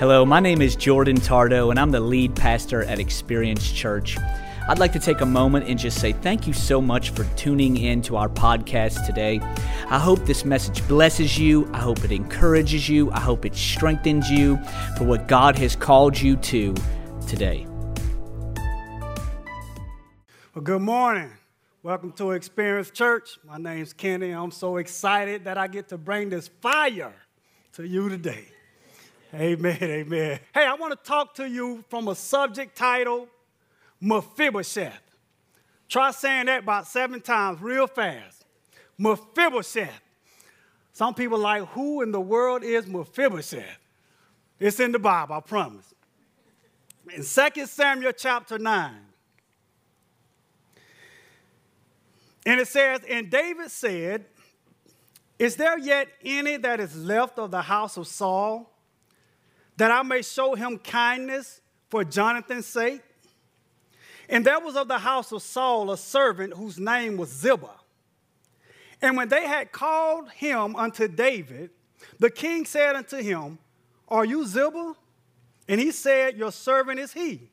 Hello, my name is Jordan Tardo, and I'm the lead pastor at Experience Church. I'd like to take a moment and just say thank you so much for tuning in to our podcast today. I hope this message blesses you. I hope it encourages you. I hope it strengthens you for what God has called you to today. Well, good morning. Welcome to Experience Church. My name's Kenny. I'm so excited that I get to bring this fire to you today. Amen, amen. Hey, I want to talk to you from a subject title Mephibosheth. Try saying that about seven times real fast. Mephibosheth. Some people like, who in the world is Mephibosheth? It's in the Bible, I promise. In 2 Samuel chapter 9, and it says, And David said, Is there yet any that is left of the house of Saul, that I may show him kindness for Jonathan's sake? And there was of the house of Saul a servant whose name was Ziba. And when they had called him unto David, the king said unto him, Are you Ziba? And he said, Your servant is he.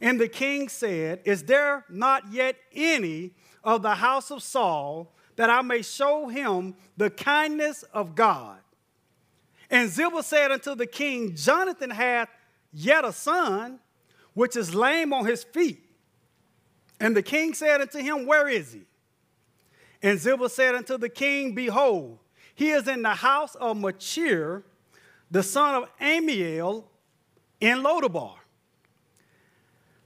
And the king said, Is there not yet any of the house of Saul that I may show him the kindness of God? And Ziba said unto the king, Jonathan hath yet a son, which is lame on his feet. And the king said unto him, Where is he? And Ziba said unto the king, Behold, he is in the house of Machir, the son of Ammiel, in Lodabar.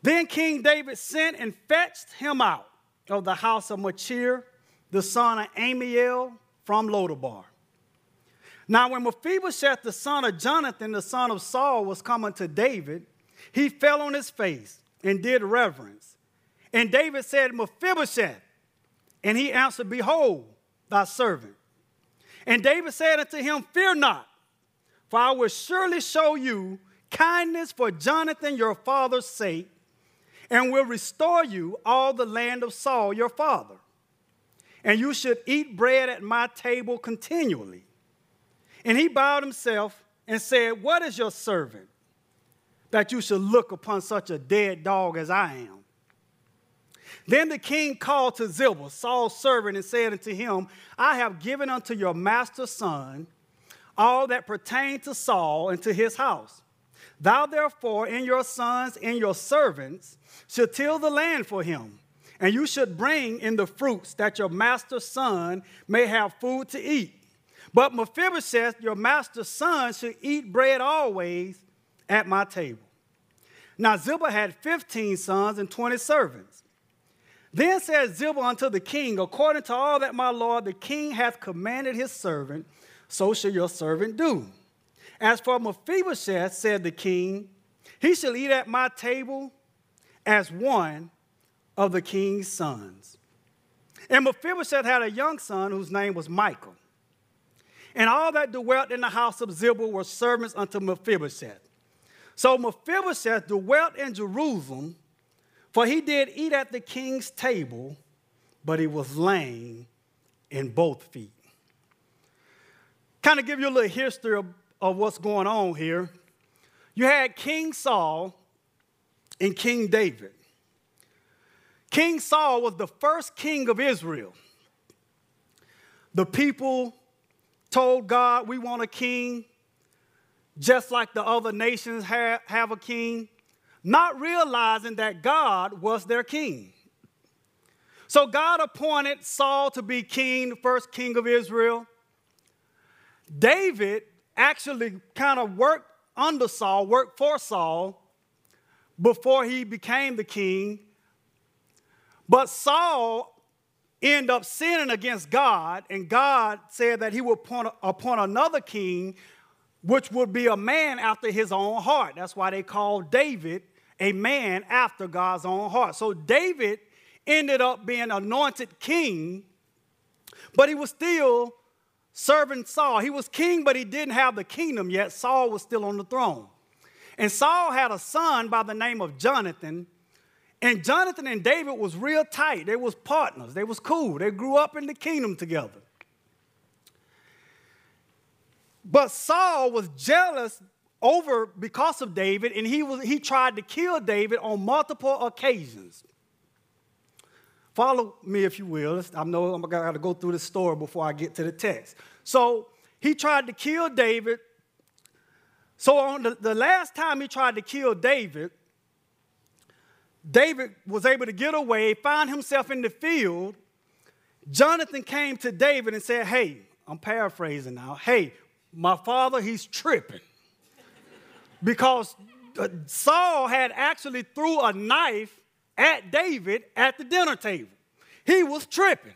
Then King David sent and fetched him out of the house of Machir, the son of Ammiel, from Lodabar. Now, when Mephibosheth, the son of Jonathan, the son of Saul, was coming to David, he fell on his face and did reverence. And David said, Mephibosheth. And he answered, Behold, thy servant. And David said unto him, Fear not, for I will surely show you kindness for Jonathan your father's sake, and will restore you all the land of Saul your father. And you should eat bread at my table continually. And he bowed himself and said, What is your servant? that you should look upon such a dead dog as I am. Then the king called to Ziba, Saul's servant, and said unto him, I have given unto your master's son all that pertain to Saul and to his house. Thou therefore and your sons and your servants should till the land for him, and you should bring in the fruits that your master's son may have food to eat. But Mephibosheth, your master's son, should eat bread always at my table. Now Ziba had 15 sons and 20 servants. Then said Ziba unto the king, According to all that my lord the king hath commanded his servant, so shall your servant do. As for Mephibosheth, said the king, he shall eat at my table as one of the king's sons. And Mephibosheth had a young son whose name was Micha. And all that dwelt in the house of Ziba were servants unto Mephibosheth. So Mephibosheth dwelt in Jerusalem, for he did eat at the king's table, but he was lame in both feet. Kind of give you a little history of, of what's going on here. You had King Saul and King David. King Saul was the first king of Israel. The people told God, We want a king just like the other nations have, have a king, not realizing that God was their king. So God appointed Saul to be king, the first king of Israel. David actually kind of worked under Saul, worked for Saul before he became the king. But Saul ended up sinning against God, and God said that he would appoint, appoint another king which would be a man after his own heart. That's why they call David a man after God's own heart. So David ended up being anointed king, but he was still serving Saul. He was king, but he didn't have the kingdom yet. Saul was still on the throne. And Saul had a son by the name of Jonathan. And Jonathan and David was real tight. They was partners. They was cool. They grew up in the kingdom together. But Saul was jealous over because of David, and he, was, he tried to kill David on multiple occasions. Follow me, if you will. I know I'm going to go through the story before I get to the text. So he tried to kill David. So on the, the last time he tried to kill David, David was able to get away, find himself in the field. Jonathan came to David and said, Hey, I'm paraphrasing now. Hey, my father, he's tripping. because uh, Saul had actually threw a knife at David at the dinner table. He was tripping.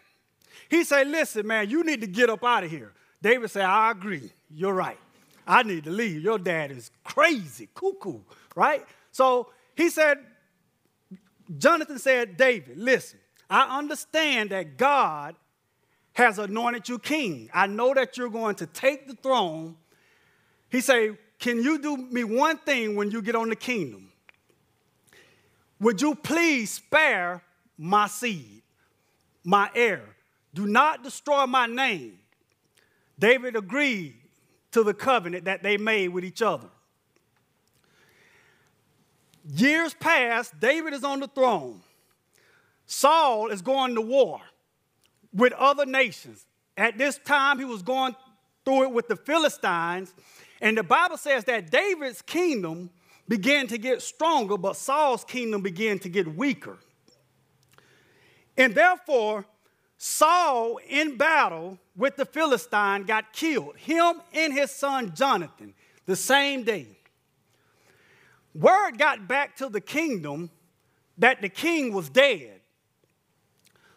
He said, Listen, man, you need to get up out of here. David said, I agree. You're right. I need to leave. Your dad is crazy, cuckoo, right? So he said, Jonathan said, David, listen, I understand that God has anointed you king. I know that you're going to take the throne. He said, Can you do me one thing when you get on the kingdom? Would you please spare my seed, my heir? Do not destroy my name. David agreed to the covenant that they made with each other. Years pass, David is on the throne. Saul is going to war with other nations. At this time, he was going through it with the Philistines. And the Bible says that David's kingdom began to get stronger, but Saul's kingdom began to get weaker. And therefore, Saul in battle with the Philistine got killed, him and his son Jonathan, the same day. Word got back to the kingdom that the king was dead.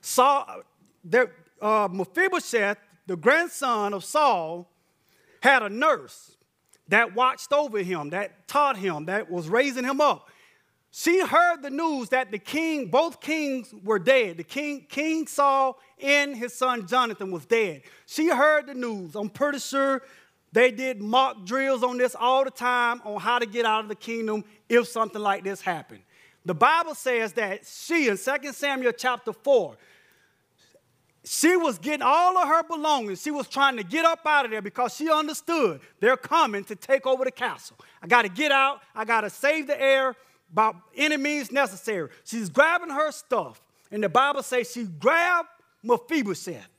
Saul, there, uh, Mephibosheth, the grandson of Saul, had a nurse that watched over him, that taught him, that was raising him up. She heard the news that the king, both kings were dead. The king, King Saul and his son Jonathan was dead. She heard the news. I'm pretty sure they did mock drills on this all the time on how to get out of the kingdom if something like this happened. The Bible says that she, in 2 Samuel chapter 4, she was getting all of her belongings. She was trying to get up out of there because she understood they're coming to take over the castle. I got to get out. I got to save the heir by any means necessary. She's grabbing her stuff. And the Bible says she grabbed Mephibosheth.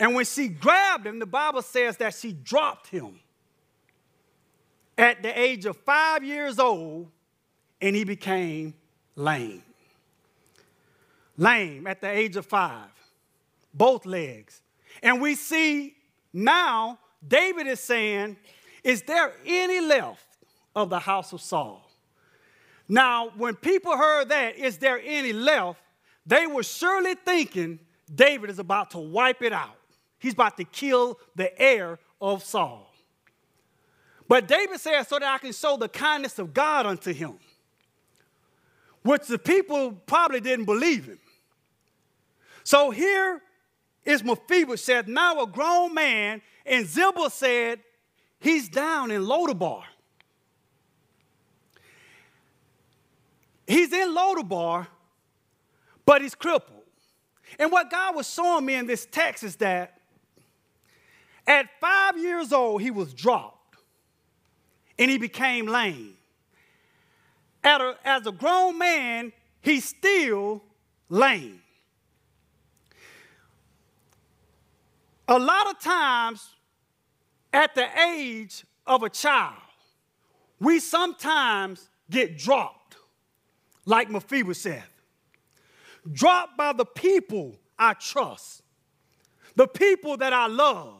And when she grabbed him, the Bible says that she dropped him at the age of five years old, and he became lame. Lame at the age of five, both legs. And we see now David is saying, Is there any left of the house of Saul? Now, when people heard that, Is there any left? They were surely thinking David is about to wipe it out. He's about to kill the heir of Saul. But David says, so that I can show the kindness of God unto him, which the people probably didn't believe him. So here is Mephibosheth, now a grown man, and Ziba said, he's down in Lodabar. He's in Lodabar, but he's crippled. And what God was showing me in this text is that at five years old, he was dropped and he became lame. A, as a grown man, he's still lame. A lot of times, at the age of a child, we sometimes get dropped, like Mephibosheth. Dropped by the people I trust, the people that I love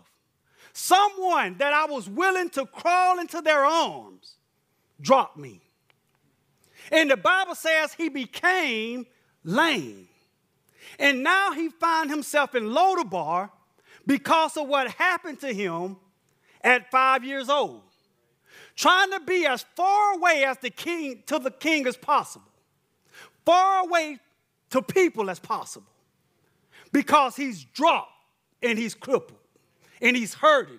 someone that I was willing to crawl into their arms dropped me. And the Bible says he became lame. And now he found himself in Lodabar because of what happened to him at five years old. Trying to be as far away as the king to the king as possible. Far away to people as possible. Because he's dropped and he's crippled and he's hurting.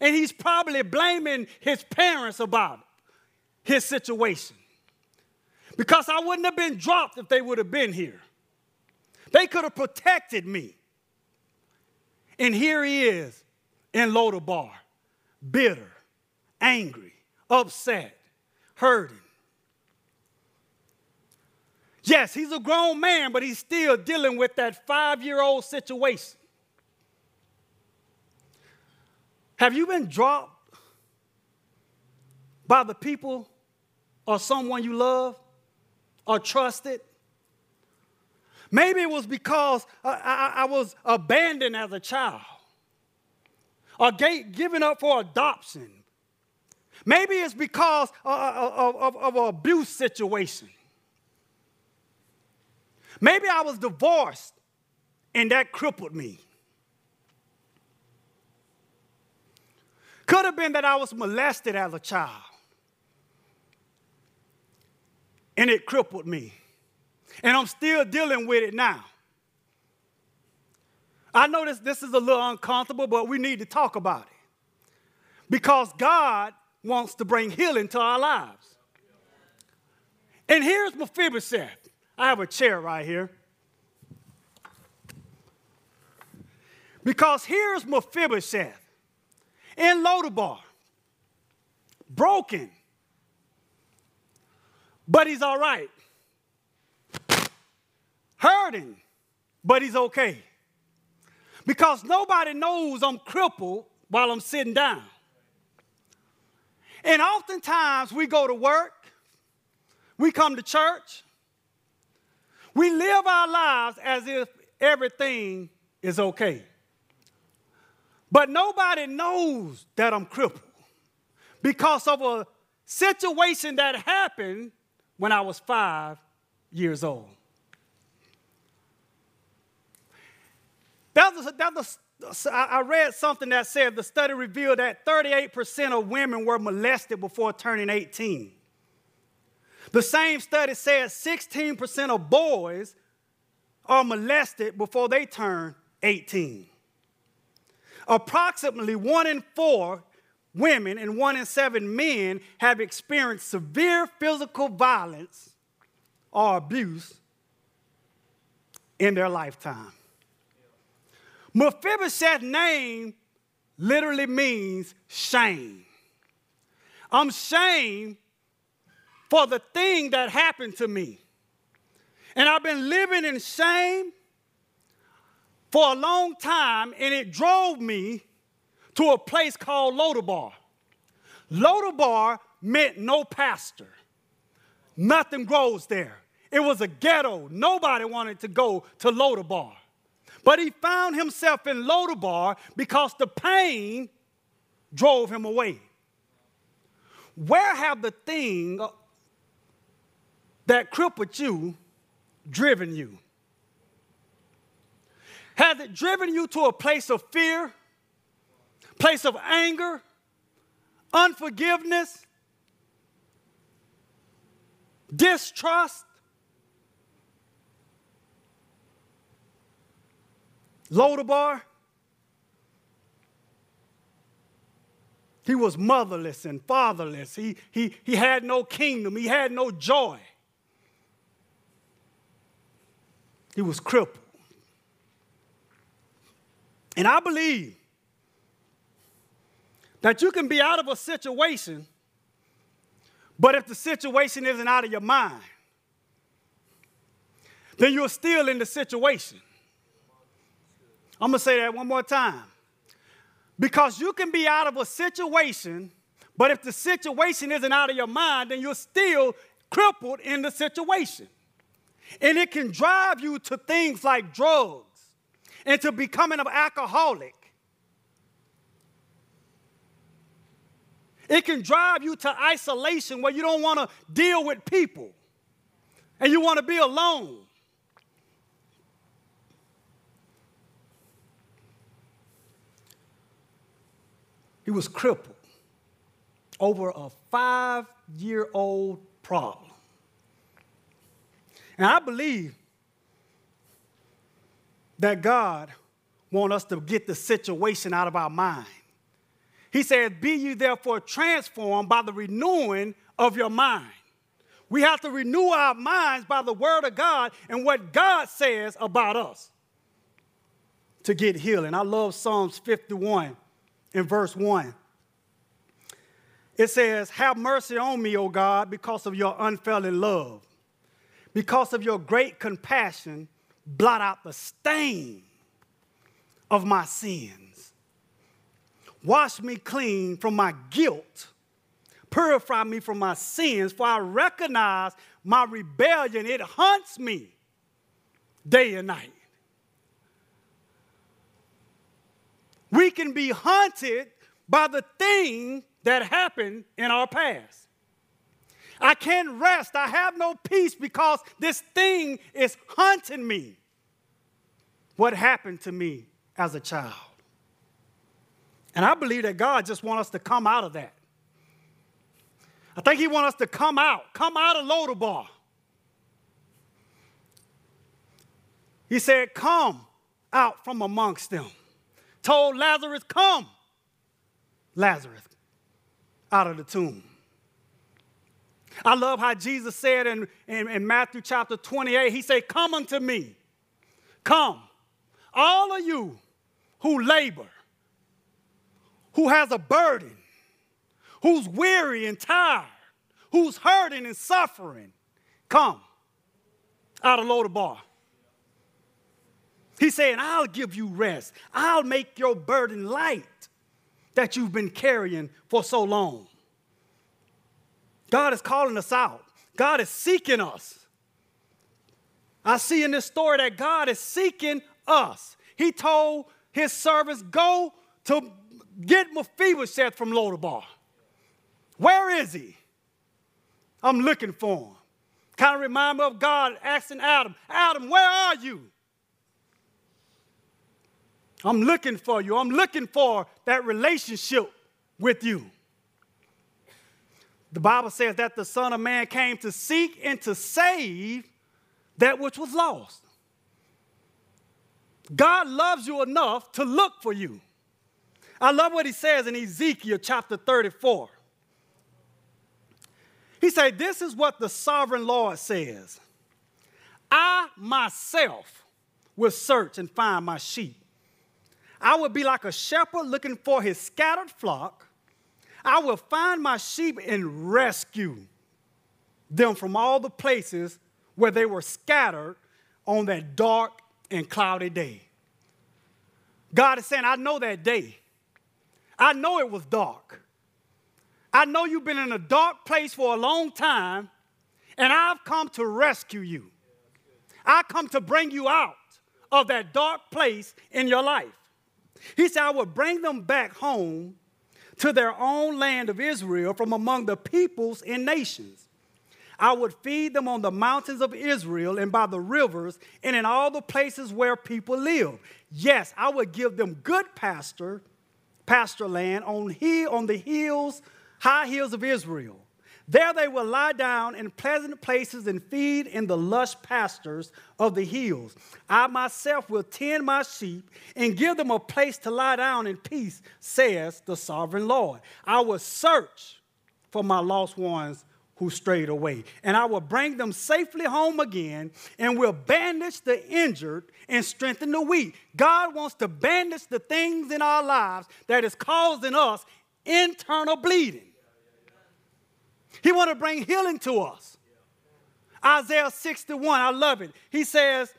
And he's probably blaming his parents about his situation. Because I wouldn't have been dropped if they would have been here. They could have protected me. And here he is in Lodabar, bitter, angry, upset, hurting. Yes, he's a grown man, but he's still dealing with that five year old situation. Have you been dropped by the people or someone you love or trusted? Maybe it was because I, I, I was abandoned as a child or given up for adoption. Maybe it's because uh, uh, uh, of, of, of, of an abuse situation. Maybe I was divorced and that crippled me. Could have been that I was molested as a child and it crippled me. And I'm still dealing with it now. I know this, this is a little uncomfortable, but we need to talk about it. Because God wants to bring healing to our lives. And here's Mephibosheth. I have a chair right here. Because here's Mephibosheth in Lodabar, broken, but he's all right. Hurting, but he's okay. Because nobody knows I'm crippled while I'm sitting down. And oftentimes we go to work, we come to church, we live our lives as if everything is okay. But nobody knows that I'm crippled because of a situation that happened when I was five years old. That was, that was, I read something that said the study revealed that 38% of women were molested before turning 18. The same study said 16% of boys are molested before they turn 18. Approximately one in four women and one in seven men have experienced severe physical violence or abuse in their lifetime. Mephibosheth's name literally means shame. I'm shamed for the thing that happened to me. And I've been living in shame for a long time, and it drove me to a place called Lodabar. Lodabar meant no pastor. Nothing grows there. It was a ghetto. Nobody wanted to go to Lodabar. But he found himself in Lodabar because the pain drove him away. Where have the thing that crippled you driven you? Has it driven you to a place of fear, place of anger, unforgiveness, distrust? Lodabar. He was motherless and fatherless. He, he, he had no kingdom. He had no joy. He was crippled. And I believe that you can be out of a situation, but if the situation isn't out of your mind, then you're still in the situation. I'm going to say that one more time. Because you can be out of a situation, but if the situation isn't out of your mind, then you're still crippled in the situation. And it can drive you to things like drugs and to becoming an alcoholic. It can drive you to isolation where you don't want to deal with people and you want to be alone. He was crippled over a five year old problem. And I believe that God wants us to get the situation out of our mind. He said, Be you therefore transformed by the renewing of your mind. We have to renew our minds by the word of God and what God says about us to get healing. I love Psalms 51 in verse 1. it says, Have mercy on me, O God, because of your unfailing love. Because of your great compassion, blot out the stain of my sins. Wash me clean from my guilt. Purify me from my sins, for I recognize my rebellion. It haunts me day and night. We can be haunted by the thing that happened in our past. I can't rest. I have no peace because this thing is haunting me. What happened to me as a child? And I believe that God just wants us to come out of that. I think He wants us to come out, come out of Lodabar. He said, Come out from amongst them. Told Lazarus, Come, Lazarus, out of the tomb. I love how Jesus said in, in, in, Matthew chapter 28, He said, Come unto me. Come, all of you who labor, who has a burden, who's weary and tired, who's hurting and suffering, come out of Lodabar. He's saying, I'll give you rest. I'll make your burden light that you've been carrying for so long. God is calling us out. God is seeking us. I see in this story that God is seeking us. He told his servants, Go to get Mephibosheth from Lodabar. Where is he? I'm looking for him. Kind of remind me of God asking Adam, Adam, where are you? I'm looking for you. I'm looking for that relationship with you. The Bible says that the Son of Man came to seek and to save that which was lost. God loves you enough to look for you. I love what he says in Ezekiel chapter 34. He said, This is what the sovereign Lord says I myself will search and find my sheep. I will be like a shepherd looking for his scattered flock. I will find my sheep and rescue them from all the places where they were scattered on that dark and cloudy day. God is saying, I know that day. I know it was dark. I know you've been in a dark place for a long time, and I've come to rescue you. I come to bring you out of that dark place in your life. He said, I will bring them back home to their own land of Israel from among the peoples and nations. I would feed them on the mountains of Israel and by the rivers and in all the places where people live. Yes, I would give them good pasture, pasture land on, hill, on the hills, high hills of Israel. There they will lie down in pleasant places and feed in the lush pastures of the hills. I myself will tend my sheep and give them a place to lie down in peace, says the sovereign Lord. I will search for my lost ones who strayed away, and I will bring them safely home again and will bandage the injured and strengthen the weak. God wants to bandage the things in our lives that is causing us internal bleeding. He want to bring healing to us. Isaiah 61, I love it. He says,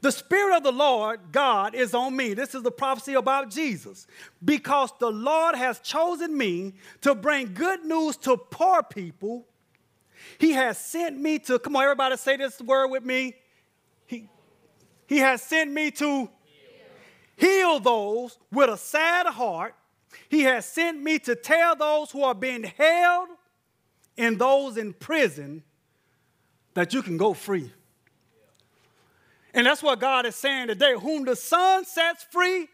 The Spirit of the Lord God is on me. This is the prophecy about Jesus. Because the Lord has chosen me to bring good news to poor people. He has sent me to, come on, everybody say this word with me. He, he has sent me to heal those with a sad heart. He has sent me to tell those who are being held and those in prison that you can go free. And that's what God is saying today. Whom the Son sets free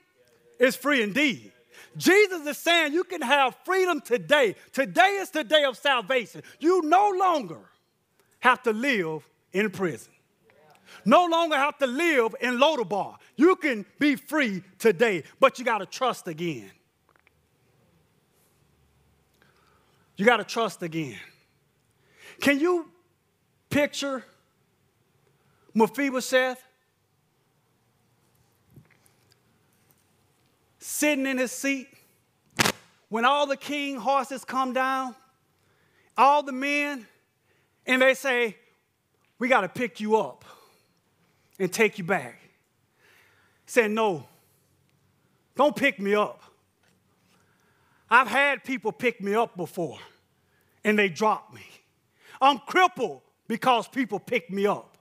is free indeed. Jesus is saying you can have freedom today. Today is the day of salvation. You no longer have to live in prison. No longer have to live in Lodabar. You can be free today, but you got to trust again. You got to trust again. Can you picture Mephibosheth sitting in his seat, when all the king horses come down, all the men, and they say, We got to pick you up and take you back. He said, No, don't pick me up. I've had people pick me up before and they dropped me. I'm crippled because people pick me up.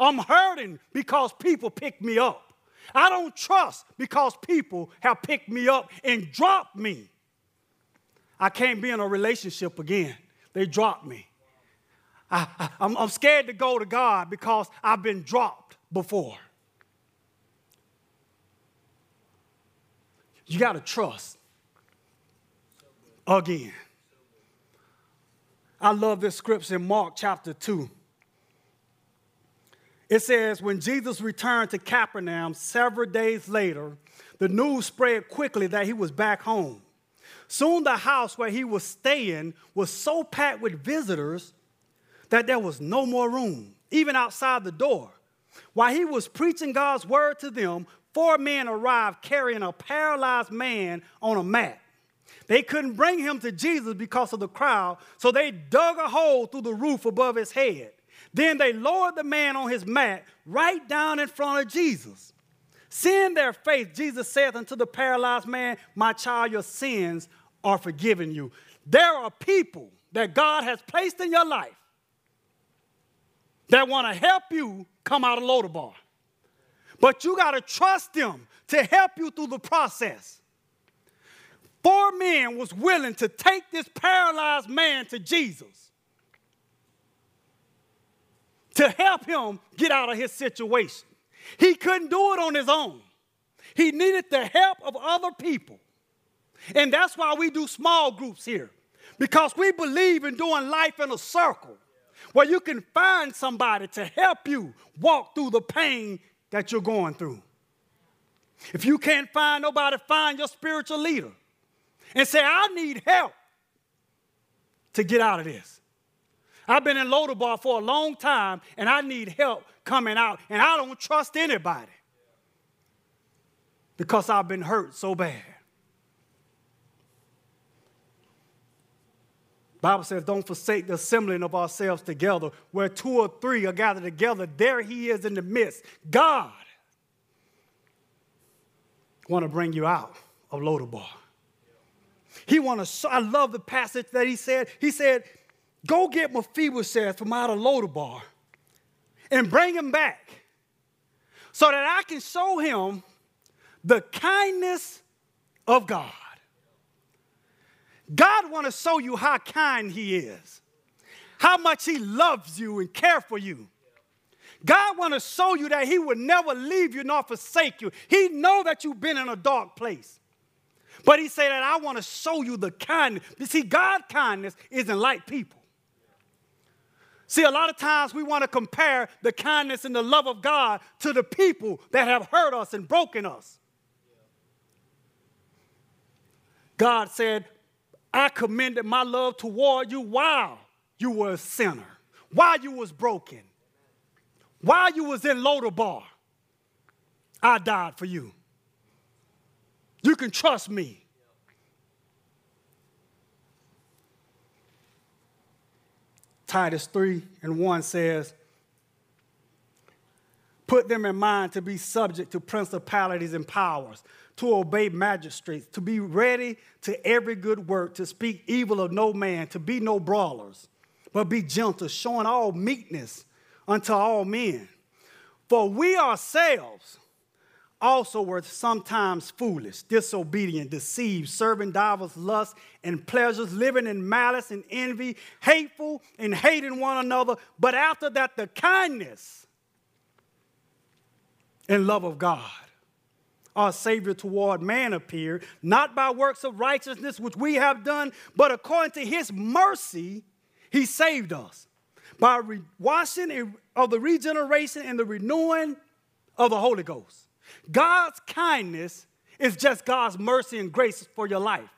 I'm hurting because people pick me up. I don't trust because people have picked me up and dropped me. I can't be in a relationship again. They dropped me. I, am scared to go to God because I've been dropped before. You got to trust again. I love this scripture in Mark chapter 2. It says, When Jesus returned to Capernaum several days later, the news spread quickly that he was back home. Soon the house where he was staying was so packed with visitors that there was no more room, even outside the door. While he was preaching God's word to them, four men arrived carrying a paralyzed man on a mat. They couldn't bring him to Jesus because of the crowd, so they dug a hole through the roof above his head. Then they lowered the man on his mat right down in front of Jesus. Seeing their faith, Jesus saith unto the paralyzed man, My child, your sins are forgiven you. There are people that God has placed in your life that want to help you come out of Lodabar. But you got to trust them to help you through the process. Four men was willing to take this paralyzed man to Jesus to help him get out of his situation. He couldn't do it on his own. He needed the help of other people. And that's why we do small groups here, because we believe in doing life in a circle where you can find somebody to help you walk through the pain that you're going through. If you can't find nobody, find your spiritual leader and say, I need help to get out of this. I've been in Lodabar for a long time and I need help coming out, and I don't trust anybody because I've been hurt so bad. Bible says, don't forsake the assembling of ourselves together. Where two or three are gathered together, there he is in the midst. God want to bring you out of Lodabar. He want to, I love the passage that he said. He said, go get Mephibosheth from out of Lodabar and bring him back so that I can show him the kindness of God. God want to show you how kind he is, how much he loves you and care for you. God want to show you that he would never leave you nor forsake you. He know that you've been in a dark place. But he said that I want to show you the kindness. You see, God kindness isn't like people. See, a lot of times we want to compare the kindness and the love of God to the people that have hurt us and broken us. God said, I commended my love toward you while you were a sinner, while you was broken, while you was in Lodabar. I died for you. You can trust me. Titus 3 and 1 says, Put them in mind to be subject to principalities and powers to obey magistrates, to be ready to every good work, to speak evil of no man, to be no brawlers, but be gentle, showing all meekness unto all men. For we ourselves also were sometimes foolish, disobedient, deceived, serving divers lusts and pleasures, living in malice and envy, hateful and hating one another. But after that, the kindness and love of God our Savior toward man appeared, not by works of righteousness which we have done, but according to his mercy, he saved us by washing of the regeneration and the renewing of the Holy Ghost. God's kindness is just God's mercy and grace for your life.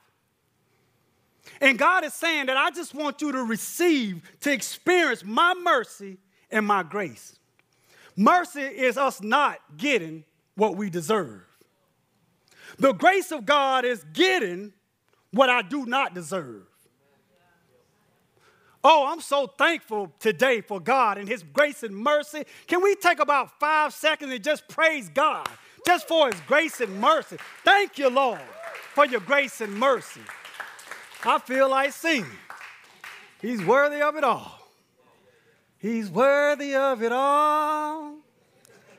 And God is saying that I just want you to receive, to experience my mercy and my grace. Mercy is us not getting what we deserve. The grace of God is getting what I do not deserve. Oh, I'm so thankful today for God and His grace and mercy. Can we take about five seconds and just praise God just for His grace and mercy? Thank you, Lord, for your grace and mercy. I feel like singing. He's worthy of it all. He's worthy of it all.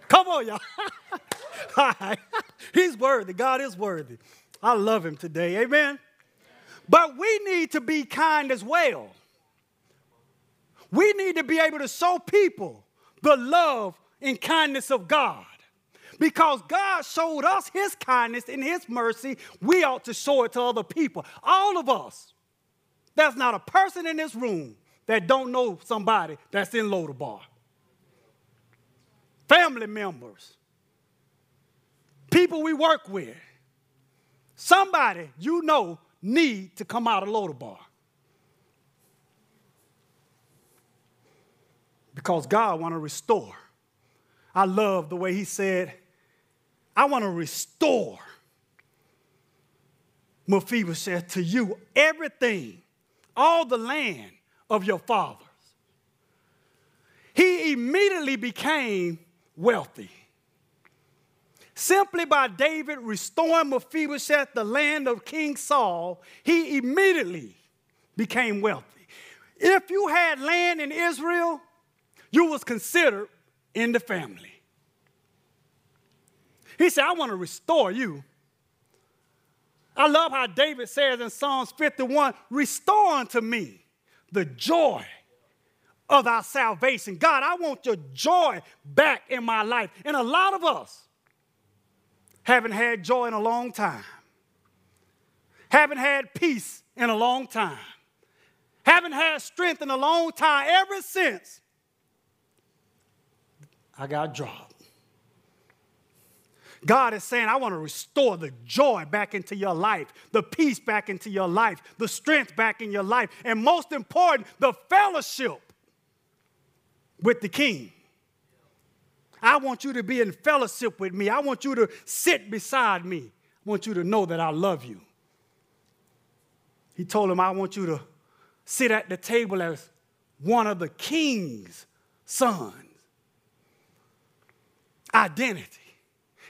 Come on, y'all. He's worthy. God is worthy. I love him today. Amen. But we need to be kind as well. We need to be able to show people the love and kindness of God. Because God showed us his kindness and his mercy, we ought to show it to other people. All of us. There's not a person in this room that don't know somebody that's in Lodabar. Family members, people we work with, somebody you know need to come out of Lodabar. Because God want to restore. I love the way he said, I want to restore Mephibosheth to you everything, all the land of your fathers. He immediately became wealthy. Simply by David restoring Mephibosheth, the land of King Saul, he immediately became wealthy. If you had land in Israel, you was considered in the family. He said, I want to restore you. I love how David says in Psalms 51 Restore unto me the joy of our salvation. God, I want your joy back in my life. And a lot of us haven't had joy in a long time, haven't had peace in a long time, haven't had strength in a long time ever since I got dropped. God is saying, I want to restore the joy back into your life, the peace back into your life, the strength back in your life, and most important, the fellowship with the King. I want you to be in fellowship with me. I want you to sit beside me. I want you to know that I love you. He told him, I want you to sit at the table as one of the king's sons identity.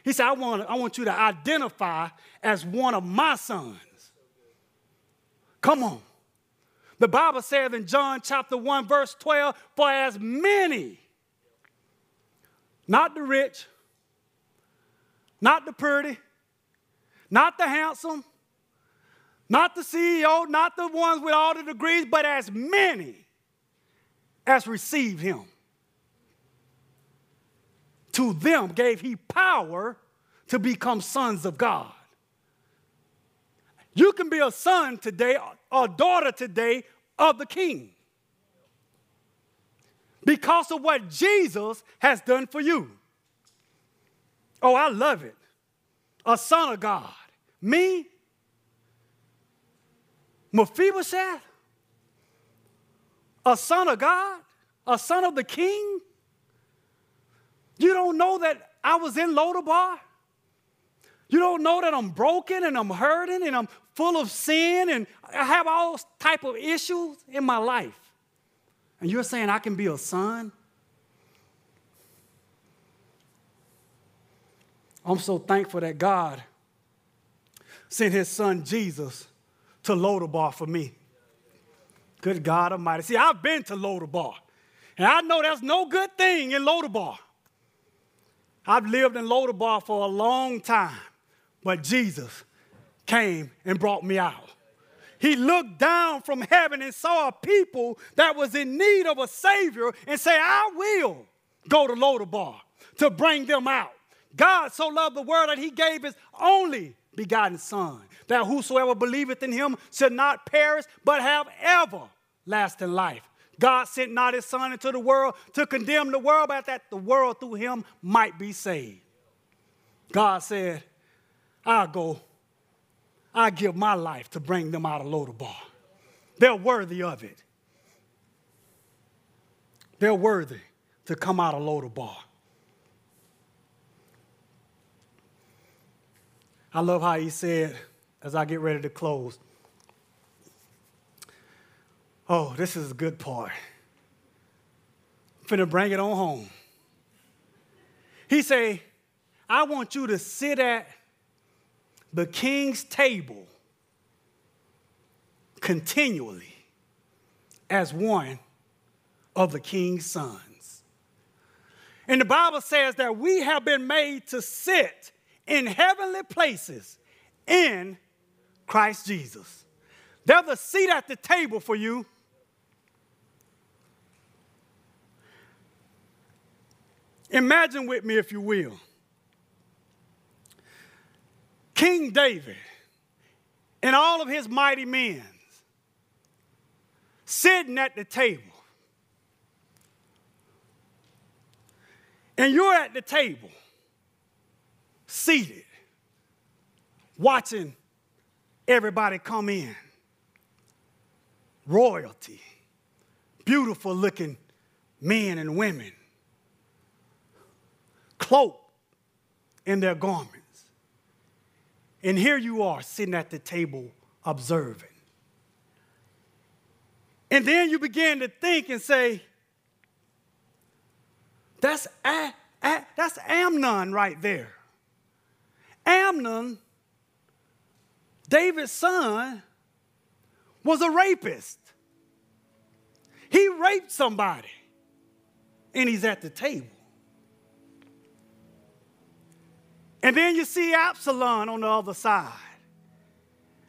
He said, I want, I want you to identify as one of my sons. Come on. The Bible says in John chapter 1, verse 12, for as many, not the rich, not the pretty, not the handsome, not the CEO, not the ones with all the degrees, but as many as received him to them gave he power to become sons of God. You can be a son today, or daughter today of the king because of what Jesus has done for you. Oh, I love it. A son of God. Me, Mephibosheth, a son of God, a son of the king. You don't know that I was in Lodabar? You don't know that I'm broken and I'm hurting and I'm full of sin and I have all type of issues in my life. And you're saying I can be a son? I'm so thankful that God sent his son Jesus to Lodabar for me. Good God Almighty. See, I've been to Lodabar, and I know there's no good thing in Lodabar. I've lived in Lodabar for a long time, but Jesus came and brought me out. He looked down from heaven and saw a people that was in need of a Savior and said, I will go to Lodabar to bring them out. God so loved the world that he gave his only begotten Son, that whosoever believeth in him should not perish, but have everlasting life. God sent not his son into the world to condemn the world, but that the world through him might be saved. God said, I'll go, I give my life to bring them out of Lodabar. They're worthy of it. They're worthy to come out of Lodabar. I love how he said, as I get ready to close, Oh, this is a good part. I'm finna bring it on home. He say, I want you to sit at the king's table continually as one of the king's sons. And the Bible says that we have been made to sit in heavenly places in Christ Jesus. There's a seat at the table for you. Imagine with me, if you will, King David and all of his mighty men sitting at the table. And you're at the table, seated, watching everybody come in. Royalty, beautiful looking men and women, cloaked in their garments. And here you are sitting at the table observing. And then you begin to think and say, that's, a, a, that's Amnon right there. Amnon, David's son, was a rapist. He raped somebody, and he's at the table. And then you see Absalom on the other side.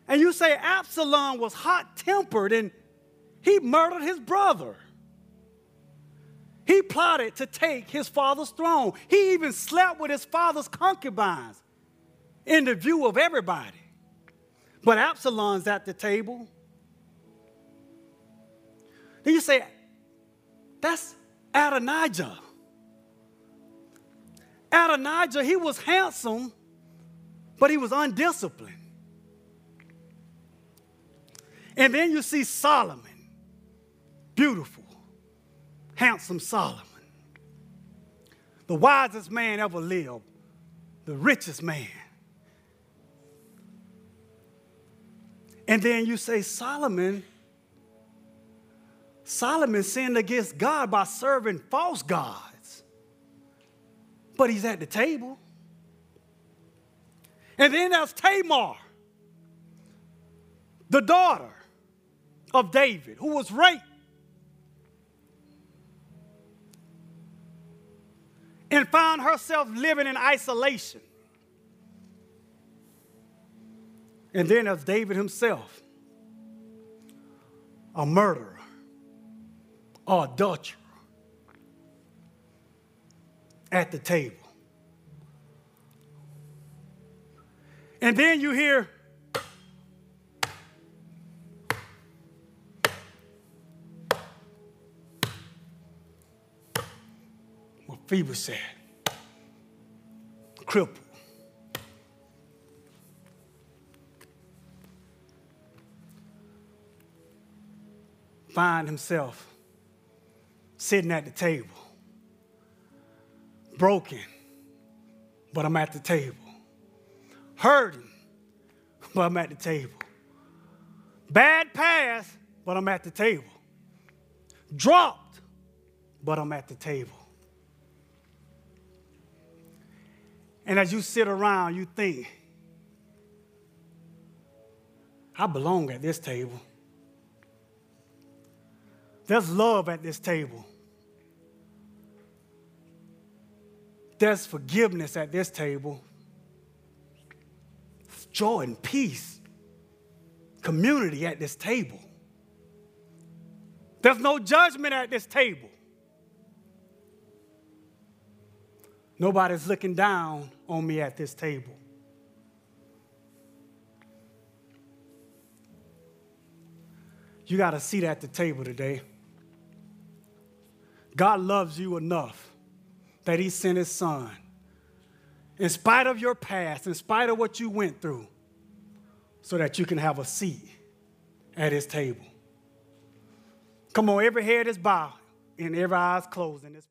And you say Absalom was hot tempered and he murdered his brother. He plotted to take his father's throne. He even slept with his father's concubines in the view of everybody. But Absalom's at the table. Then you say, that's Adonijah. Adonijah, he was handsome, but he was undisciplined. And then you see Solomon beautiful, handsome Solomon, the wisest man ever lived, the richest man. And then you say, Solomon, Solomon sinned against God by serving false gods. But he's at the table. And then there's Tamar, the daughter of David, who was raped and found herself living in isolation. And then as David himself, a murderer, or adulterer, at the table. And then you hear, Mephibosheth, crippled. Find himself sitting at the table, broken, but I'm at the table, hurting, but I'm at the table, bad path, but I'm at the table, dropped, but I'm at the table. And as you sit around, you think, I belong at this table. There's love at this table. There's forgiveness at this table. joy and peace, community at this table. There's no judgment at this table. Nobody's looking down on me at this table. You got a seat at the table today. God loves you enough that He sent His Son. In spite of your past, in spite of what you went through, so that you can have a seat at His table. Come on, every head is bowed and every eye is closed in this